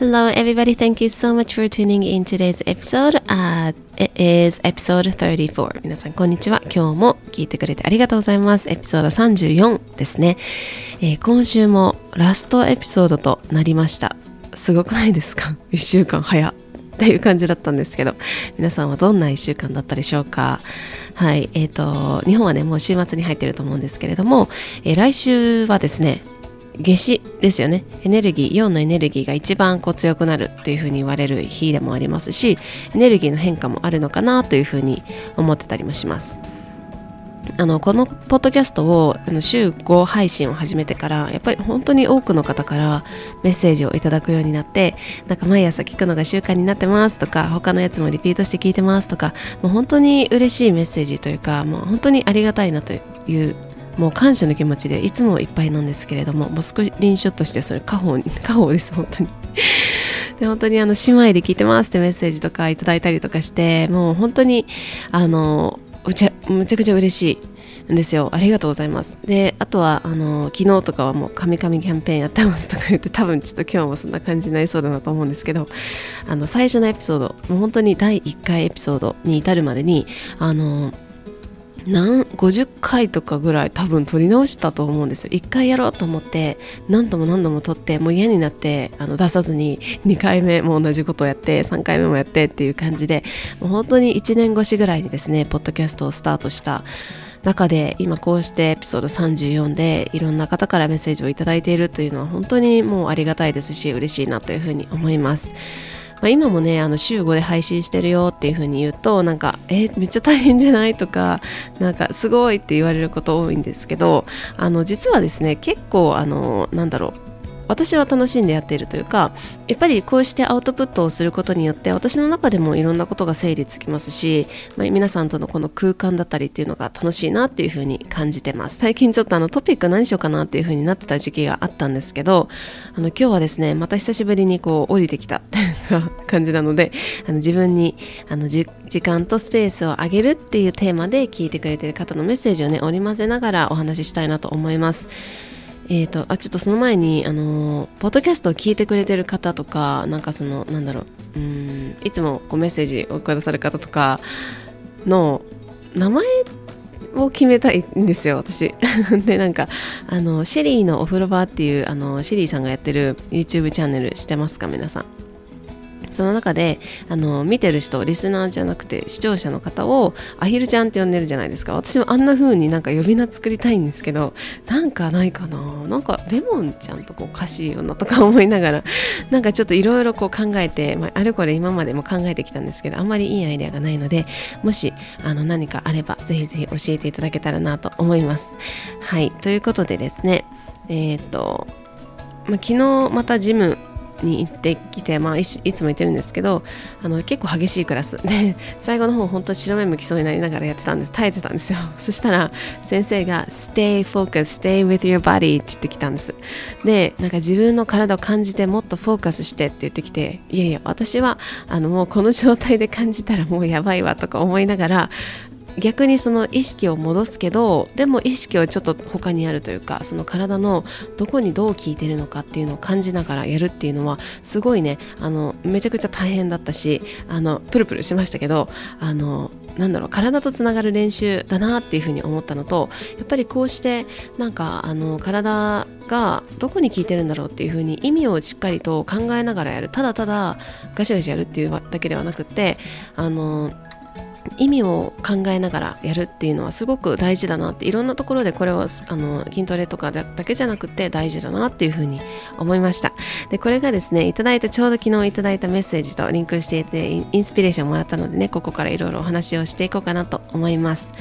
Hello, everybody. Thank you so much for tuning in today's episode. Uh, it is episode 34. 皆さん、こんにちは。今日も聞いてくれてありがとうございます。エピソード34ですね。えー、今週もラストエピソードとなりました。すごくないですか ?1 週間早っていう感じだったんですけど、皆さんはどんな1週間だったでしょうか？はい。えっ、ー、と、日本はね、もう週末に入ってると思うんですけれども、えー、来週はですね、夏至ですよね。エネルギーイオンのエネルギーが一番こう強くなるっていうふうに言われる日でもありますしエネルギーの変化もあるのかなというふうに思ってたりもします。あのこのポッドキャストをあの週5配信を始めてからやっぱり本当に多くの方からメッセージをいただくようになってなんか毎朝聞くのが習慣になってますとか他のやつもリピートして聞いてますとかもう本当に嬉しいメッセージというかもう本当にありがたいなというもう感謝の気持ちでいつもいっぱいなんですけれどももうスクリーンショットしてそれ家宝家宝です本当に。で本当にあの姉妹で聞いてますってメッセージとかいただいたりとかしてもう本当にあのむちゃむちゃくちゃ嬉しいんですよ。ありがとうございます。であとはあの昨日とかはもう神々キャンペーンやってますとか言って多分ちょっと今日もそんな感じになりそうだなと思うんですけどあの最初のエピソードもう本当に第1回エピソードに至るまでにあの何50回とかぐらい多分撮り直したと思うんですよ1回やろうと思って何度も何度も撮ってもう嫌になってあの出さずに2回目も同じことをやって3回目もやってっていう感じでもう本当に1年越しぐらいにですねポッドキャストをスタートした中で今こうしてエピソード34でいろんな方からメッセージを頂いているというのは本当にもうありがたいですし嬉しいなというふうに思います。まあ、今もねあの週5で配信してるよっていう風に言うとなんかえー、めっちゃ大変じゃない？とかなんかすごいって言われること多いんですけどあの実はですね結構あのなんだろう私は楽しんでやっているというかやっぱりこうしてアウトプットをすることによって私の中でもいろんなことが整理つきますし、まあ、皆さんとのこの空間だったりっていうのが楽しいなっていうふうに感じてます。最近ちょっとあのトピック何しようかなっていうふうになってた時期があったんですけどあの今日はですねまた久しぶりにこう降りてきたっていう感じなのであの自分にあの時間とスペースを上げるっていうテーマで聞いてくれてる方のメッセージをね織り交ぜながらお話ししたいなと思います。えーと、あちょっとその前にあのポッドキャストを聞いてくれてる方とかなんかそのなんだろううんいつもこうメッセージをくださる方とかの名前を決めたいんですよ私。でなんかあのシェリーのお風呂場っていうあのシェリーさんがやってる YouTube チャンネルしてますか皆さん？その中であの見てる人リスナーじゃなくて視聴者の方をアヒルちゃんって呼んでるじゃないですか。私もあんな風になんか呼び名作りたいんですけどなんかないかな。なんかレモンちゃんとこうおかしいよなとか思いながら なんかちょっといろいろ考えて、まあ、あれこれ今までも考えてきたんですけどあんまりいいアイデアがないのでもしあの何かあればぜひぜひ教えていただけたらなと思います。はい。ということでですねえっ、とまあ、昨日またジムに行ってきて、まあ、いつも言ってるんですけどあの結構激しいクラス。で最後の方本当白目向きそうになりながらやってたんです。耐えてたんですよ。そしたら先生が Stay focused, stay with your body って言ってきたんです。でなんか自分の体を感じてもっとフォーカスしてって言ってきていやいや私はあのもうこの状態で感じたらもうやばいわとか思いながら逆にその意識を戻すけどでも意識はちょっと他にあるというかその体のどこにどう効いてるのかっていうのを感じながらやるっていうのはすごいねあのめちゃくちゃ大変だったしあのプルプルしましたけどあのなんだろう体とつながる練習だなっていうふうに思ったのとやっぱりこうしてなんかあの体がどこに効いてるんだろうっていうふうに意味をしっかりと考えながらやる。ただただガシガシやるっていうだけではなくてあの意味を考えながらやるっていうのはすごく大事だなっていろんなところでこれはあの筋トレとかだけじゃなくて大事だなっていうふうに思いました。でこれがですねいただいたちょうど昨日いただいたメッセージとリンクしていてインスピレーションもらったのでねここからいろいろお話をしていこうかなと思います。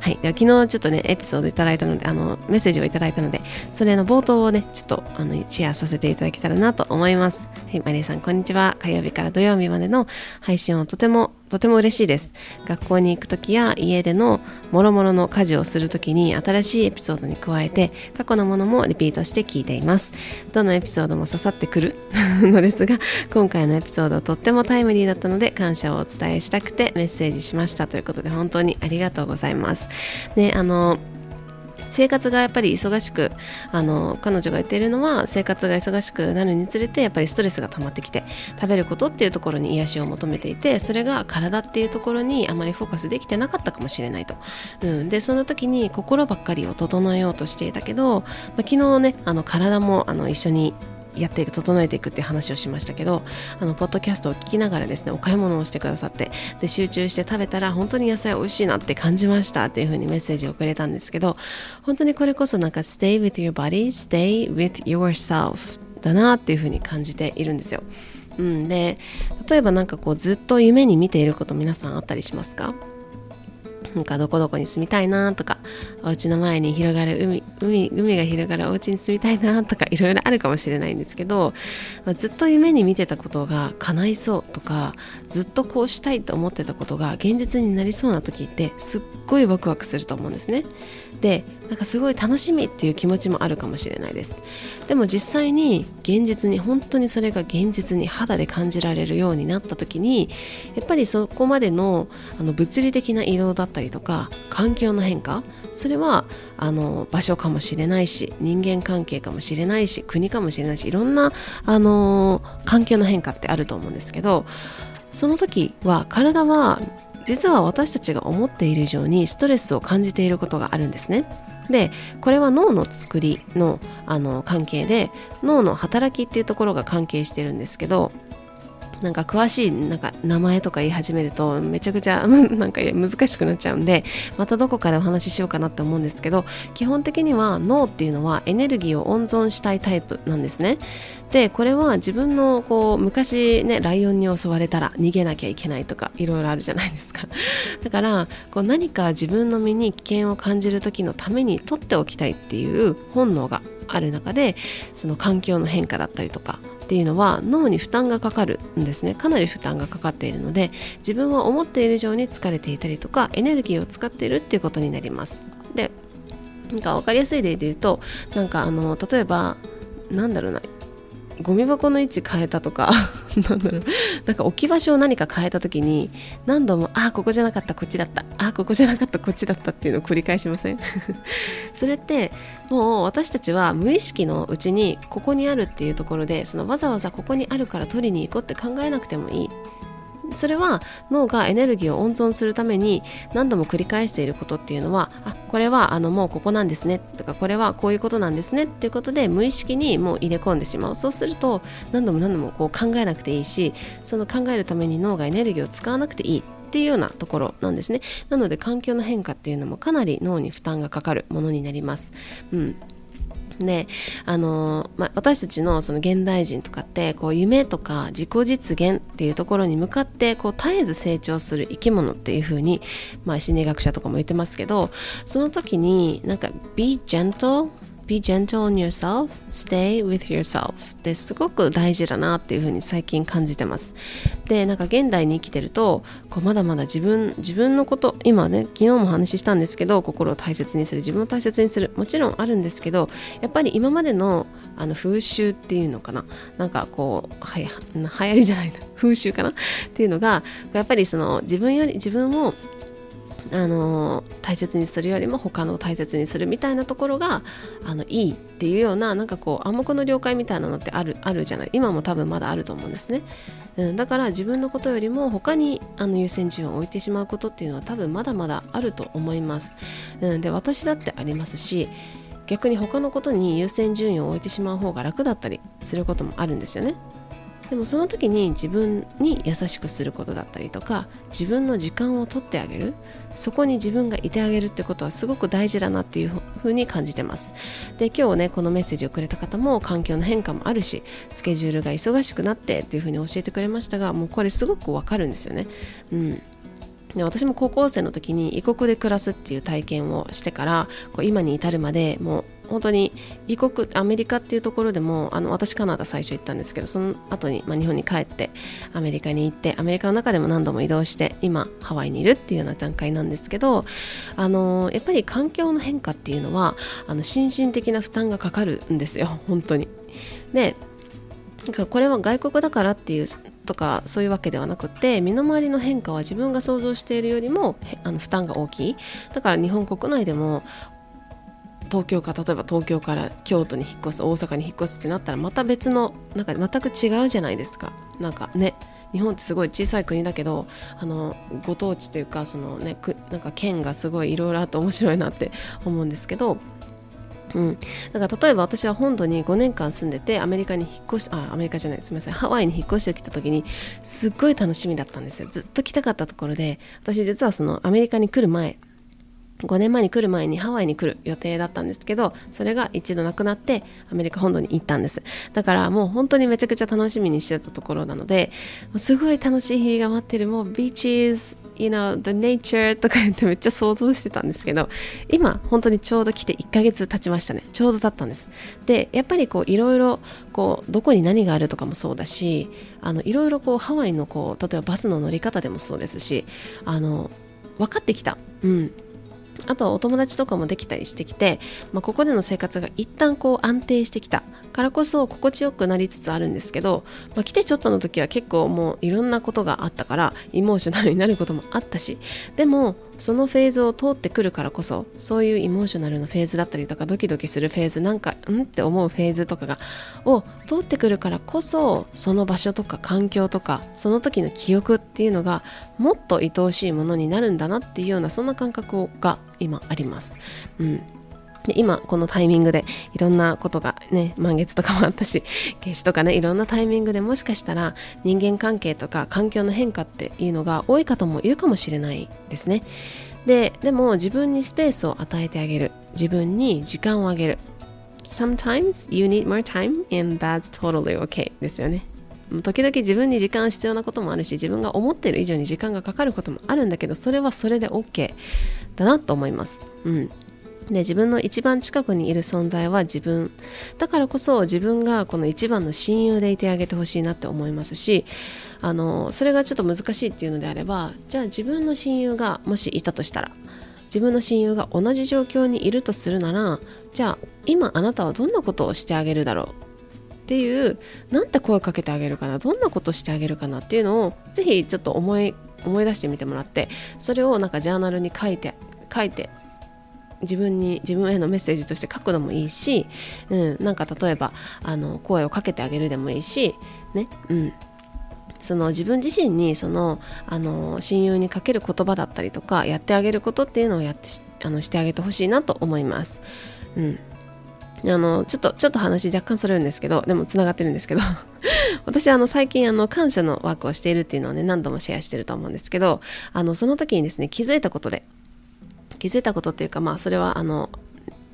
はい、では昨日ちょっとねエピソードいただいたのであのメッセージをいただいたのでそれの冒頭をねちょっとあのシェアさせていただけたらなと思います。はい。マリーさんこんにちは。火曜日から土曜日までの配信をとてもとても嬉しいです。学校に行く時や家でのもろもろの家事をする時に新しいエピソードに加えて過去のものもリピートして聞いています。どのエピソードも刺さってくる のですが今回のエピソードとってもタイムリーだったので感謝をお伝えしたくてメッセージしましたということで本当にありがとうございます。ねあの生活がやっぱり忙しくあの彼女が言っているのは生活が忙しくなるにつれてやっぱりストレスが溜まってきて食べることっていうところに癒しを求めていてそれが体っていうところにあまりフォーカスできてなかったかもしれないと、うん、でその時に心ばっかりを整えようとしていたけど、まあ、昨日ねあの体もあの一緒にやっていく整えていくっていう話をしましたけどあのポッドキャストを聞きながらですねお買い物をしてくださってで集中して食べたら本当に野菜美味しいなって感じましたっていう風にメッセージをくれたんですけど本当にこれこそなんか stay with your body stay with yourself だなっていう風に感じているんですよ、うん、で例えばなんかこうずっと夢に見ていること皆さんあったりしますか？なんかどこどこに住みたいなとかお家の前に広がる海海海が広がるお家に住みたいなとかいろいろあるかもしれないんですけど、まあ、ずっと夢に見てたことが叶いそうとかずっとこうしたいと思ってたことが現実になりそうな時ってすっごいワクワクすると思うんですね。でなんかすごい楽しみっていう気持ちもあるかもしれないですでも実際に現実に本当にそれが現実に肌で感じられるようになった時にやっぱりそこまでのあの物理的な移動だったりとか環境の変化それはあの場所かもしれないし人間関係かもしれないし国かもしれないしいろんなあの環境の変化ってあると思うんですけどその時は体は実は私たちが思っている以上にストレスを感じていることがあるんですね。でこれは脳の作りのあの関係で脳の働きっていうところが関係してるんですけどなんか詳しいなんか名前とか言い始めるとめちゃくちゃ なんか難しくなっちゃうんでまたどこかでお話ししようかなって思うんですけど基本的には脳っていうのはエネルギーを温存したいタイプなんですね。でこれは自分のこう昔ねライオンに襲われたら逃げなきゃいけないとかいろいろあるじゃないですか。だからこう何か自分の身に危険を感じる時のために取っておきたいっていう本能がある中でその環境の変化だったりとかっていうのは脳に負担がかかるんですね。かなり負担がかかっているので自分は思っている以上に疲れていたりとかエネルギーを使っているっていうことになります。でなんか分かりやすい例で言うとなんかあの例えばなんだろうなゴミ箱の位置変えたとか なんだろう。なんか置き場所を何か変えた時に何度もあここじゃなかったこっちだった。あここじゃなかったこっちだったっていうのを繰り返しません？それってもう私たちは無意識のうちにここにあるっていうところでそのわざわざここにあるから取りに行こうって考えなくてもいい。それは脳がエネルギーを温存するために何度も繰り返していることっていうのはあこれはあのもうここなんですねとかこれはこういうことなんですねっていうことで無意識にもう入れ込んでしまう。そうすると何度も何度もこう考えなくていいしその考えるために脳がエネルギーを使わなくていいっていうようなところなんですね。なので環境の変化っていうのもかなり脳に負担がかかるものになります、うん、であの、まあ、私たちのその現代人とかってこう夢とか自己実現っていうところに向かってこう絶えず成長する生き物っていうふうに、まあ、心理学者とかも言ってますけどその時になんか be gentle be gentle on yourself, stay with yourself. ってすごく大事だなっていうふうに最近感じてます。で、なんか現代に生きてると、こうまだまだ自分、自分のこと、今ね、昨日も話したんですけど、心を大切にする、自分を大切にする、もちろんあるんですけど、やっぱり今までのあの風習っていうのかな、なんかこう、はや流行りじゃないな、風習かな？っていうのが、やっぱりその自分より、自分をあの大切にするよりも他のを大切にするみたいなところがあのいいっていうようななんかこう暗黙の了解みたいなのってあるあるじゃない。今も多分まだあると思うんですね、うん、だから自分のことよりも他にあの優先順位を置いてしまうことっていうのは多分まだまだあると思います、うん、で私だってありますし逆に他のことに優先順位を置いてしまう方が楽だったりすることもあるんですよね。でもその時に自分に優しくすることだったりとか自分の時間を取ってあげる。そこに自分がいてあげるってことはすごく大事だなっていうふうに感じてます。で今日ねこのメッセージをくれた方も環境の変化もあるしスケジュールが忙しくなってっていうふうに教えてくれましたがもうこれすごくわかるんですよね。うん。で私も高校生の時に異国で暮らすっていう体験をしてからこう今に至るまでもう本当に異国アメリカっていうところでもあの私カナダ最初行ったんですけどその後にまに、あ、日本に帰ってアメリカに行ってアメリカの中でも何度も移動して今ハワイにいるっていうような段階なんですけどあのやっぱり環境の変化っていうのはあの心身的な負担がかかるんですよ本当に。でこれは外国だからっていうとかそういうわけではなくて身の回りの変化は自分が想像しているよりもあの負担が大きいだから日本国内でも東京か例えば東京から京都に引っ越す大阪に引っ越すってなったらまた別のなんか全く違うじゃないですか。なんかね日本ってすごい小さい国だけどあのご当地というかその、ね、くなんか県がすごいいろいろあって面白いなって思うんですけどうん、だから例えば私は本土に5年間住んでてアメリカに引っ越しあアメリカじゃないすみませんハワイに引っ越してきた時にすっごい楽しみだったんですよ。ずっと来たかったところで私実はそのアメリカに来る前5年前に来る前にハワイに来る予定だったんですけどそれが一度なくなってアメリカ本土に行ったんです。だからもう本当にめちゃくちゃ楽しみにしてたところなのですごい楽しい日々が待ってる。もうビーチ s you know the nature とか言ってめっちゃ想像してたんですけど今本当にちょうど来て1ヶ月経ちましたね。ちょうど経ったんです。でやっぱりこういろいろこうどこに何があるとかもそうだしあのいろいろこうハワイのこう例えばバスの乗り方でもそうですしあの分かってきた。うん。あとはお友達とかもできたりしてきて、まあ、ここでの生活が一旦こう安定してきた。からこそ心地よくなりつつあるんですけど、まあ、来てちょっとの時は結構もういろんなことがあったからイモーショナルになることもあったしでもそのフェーズを通ってくるからこそそういうイモーショナルのフェーズだったりとかドキドキするフェーズなんかうんって思うフェーズとかがを通ってくるからこそその場所とか環境とかその時の記憶っていうのがもっと愛おしいものになるんだなっていうようなそんな感覚が今あります。うんで今このタイミングでいろんなことがね満月とかもあったし 夏至とかねいろんなタイミングでもしかしたら人間関係とか環境の変化っていうのが多い方もいるかもしれないですね。ででも自分にスペースを与えてあげる。自分に時間をあげる。Sometimes you need more time and that's totally okay ですよね。時々自分に時間必要なこともあるし自分が思ってる以上に時間がかかることもあるんだけどそれはそれで OK だなと思います。うん。で自分の一番近くにいる存在は自分。だからこそ自分がこの一番の親友でいてあげてほしいなって思いますしあのそれがちょっと難しいっていうのであればじゃあ自分の親友がもしいたとしたら自分の親友が同じ状況にいるとするならじゃあ今あなたはどんなことをしてあげるだろう？っていうなんて声かけてあげるかな？どんなことしてあげるかなっていうのをぜひちょっと思い思い出してみてもらってそれをなんかジャーナルに書いて書いて自分に自分へのメッセージとして書くのもいいし、うん、なんか例えばあの声をかけてあげるでもいいしねうんその自分自身にそのあの親友にかける言葉だったりとかやってあげることっていうのをやってあのしてあげてほしいなと思います。うんあのちょっとちょっと話若干それるんですけどでもつながってるんですけど 私あの最近あの感謝のワークをしているっていうのをね何度もシェアしてると思うんですけどあのその時にですね気づいたことで気づいたことっていうかまあそれはあの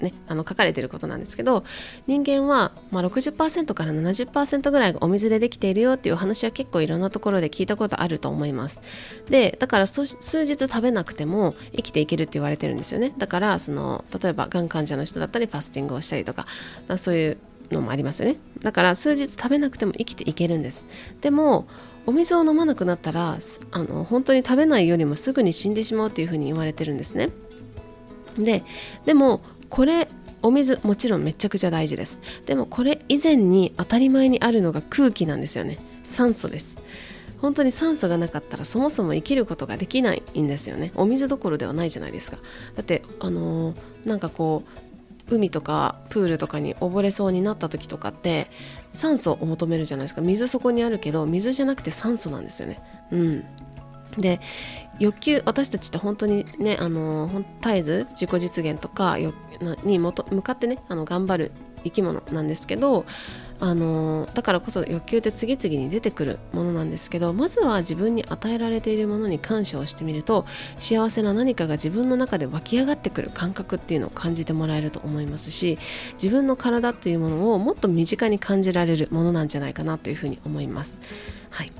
ね、あの書かれてることなんですけど人間は、まあ、60%から70%ぐらいがお水でできているよっていう話は結構いろんなところで聞いたことあると思います。でだから数日食べなくても生きていけるって言われてるんですよね。だからその例えばがん患者の人だったりファスティングをしたりとかそういうのもありますよね。だから数日食べなくても生きていけるんです。でもお水を飲まなくなったらあの本当に食べないよりもすぐに死んでしまうっていうふうに言われてるんですね。ででもこれお水もちろんめちゃくちゃ大事です。でもこれ以前に当たり前にあるのが空気なんですよね。酸素です。本当に酸素がなかったらそもそも生きることができないんですよね。お水どころではないじゃないですか。だってあのー、なんかこう海とかプールとかに溺れそうになった時とかって酸素を求めるじゃないですか。水そこにあるけど水じゃなくて酸素なんですよね。うん。で欲求私たちって本当にねあの絶えず自己実現とかに向かってねあの頑張る生き物なんですけどあのだからこそ欲求って次々に出てくるものなんですけどまずは自分に与えられているものに感謝をしてみると幸せな何かが自分の中で湧き上がってくる感覚っていうのを感じてもらえると思いますし自分の体っていうものをもっと身近に感じられるものなんじゃないかなというふうに思います。はい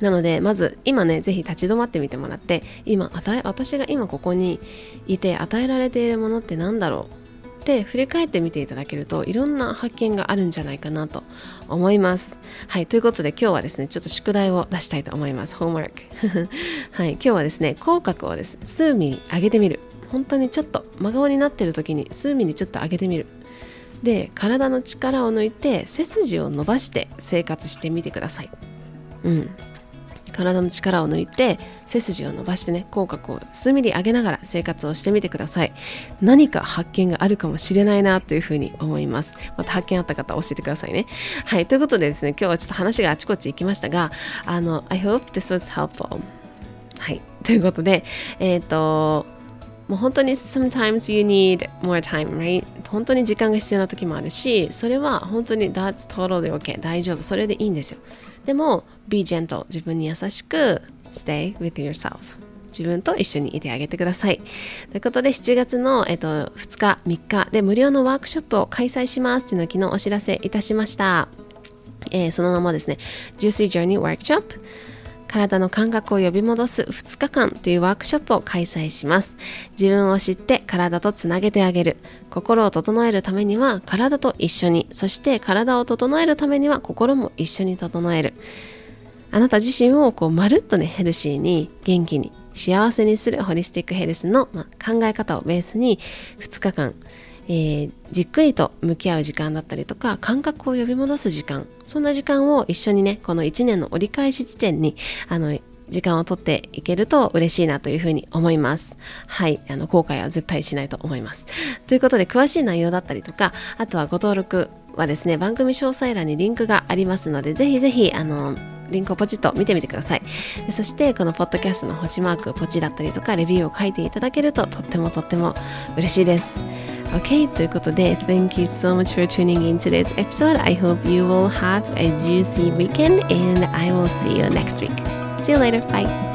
なのでまず今ねぜひ立ち止まってみてもらって今私が今ここにいて与えられているものって何だろう？って振り返ってみていただけるといろんな発見があるんじゃないかなと思います。はいということで今日はですねちょっと宿題を出したいと思います。ホームワークはい今日はですね口角をですね数ミリ上げてみる。本当にちょっと真顔になってる時に数ミリちょっと上げてみる。で体の力を抜いて背筋を伸ばして生活してみてください。うん。体の力を抜いて背筋を伸ばしてね口角を数ミリ上げながら生活をしてみてください。何か発見があるかもしれないなというふうに思います。また発見あった方教えてくださいね。はいということでですね今日はちょっと話があちこち行きましたがあの I hope this was helpful はいということでえっ、ー、ともう本当に sometimes you need more time, right? 本当に時間が必要な時もあるし、それは本当に that's totally okay 大丈夫。それでいいんですよ。でも be gentle 自分に優しく stay with yourself 自分と一緒にいてあげてください。ということで7月の、えっと、2日3日で無料のワークショップを開催しますっていうのを昨日お知らせいたしました。えー、その名もですね Juicy Journey Workshop 体の感覚を呼び戻す2日間というワークショップを開催します。自分を知って体とつなげてあげる。心を整えるためには体と一緒に。そして体を整えるためには心も一緒に整える。あなた自身をこうまるっとねヘルシーに元気に幸せにするホリスティックヘルスの、ま、考え方をベースに2日間えー、じっくりと向き合う時間だったりとか感覚を呼び戻す時間そんな時間を一緒にねこの1年の折り返し地点にあの時間をとっていけると嬉しいなというふうに思います。はい。あの、後悔は絶対しないと思います。ということで、詳しい内容だったりとか、あとはご登録はですね、番組詳細欄にリンクがありますので、ぜひぜひ、あの、リンクをポチッと見てみてください。そして、このポッドキャストの星マーク、ポチだったりとか、レビューを書いていただけると、とってもとっても嬉しいです。Okay, ということで Thank you so much for tuning in today's episode. I hope you will have a juicy weekend and I will see you next week. See you later. Bye.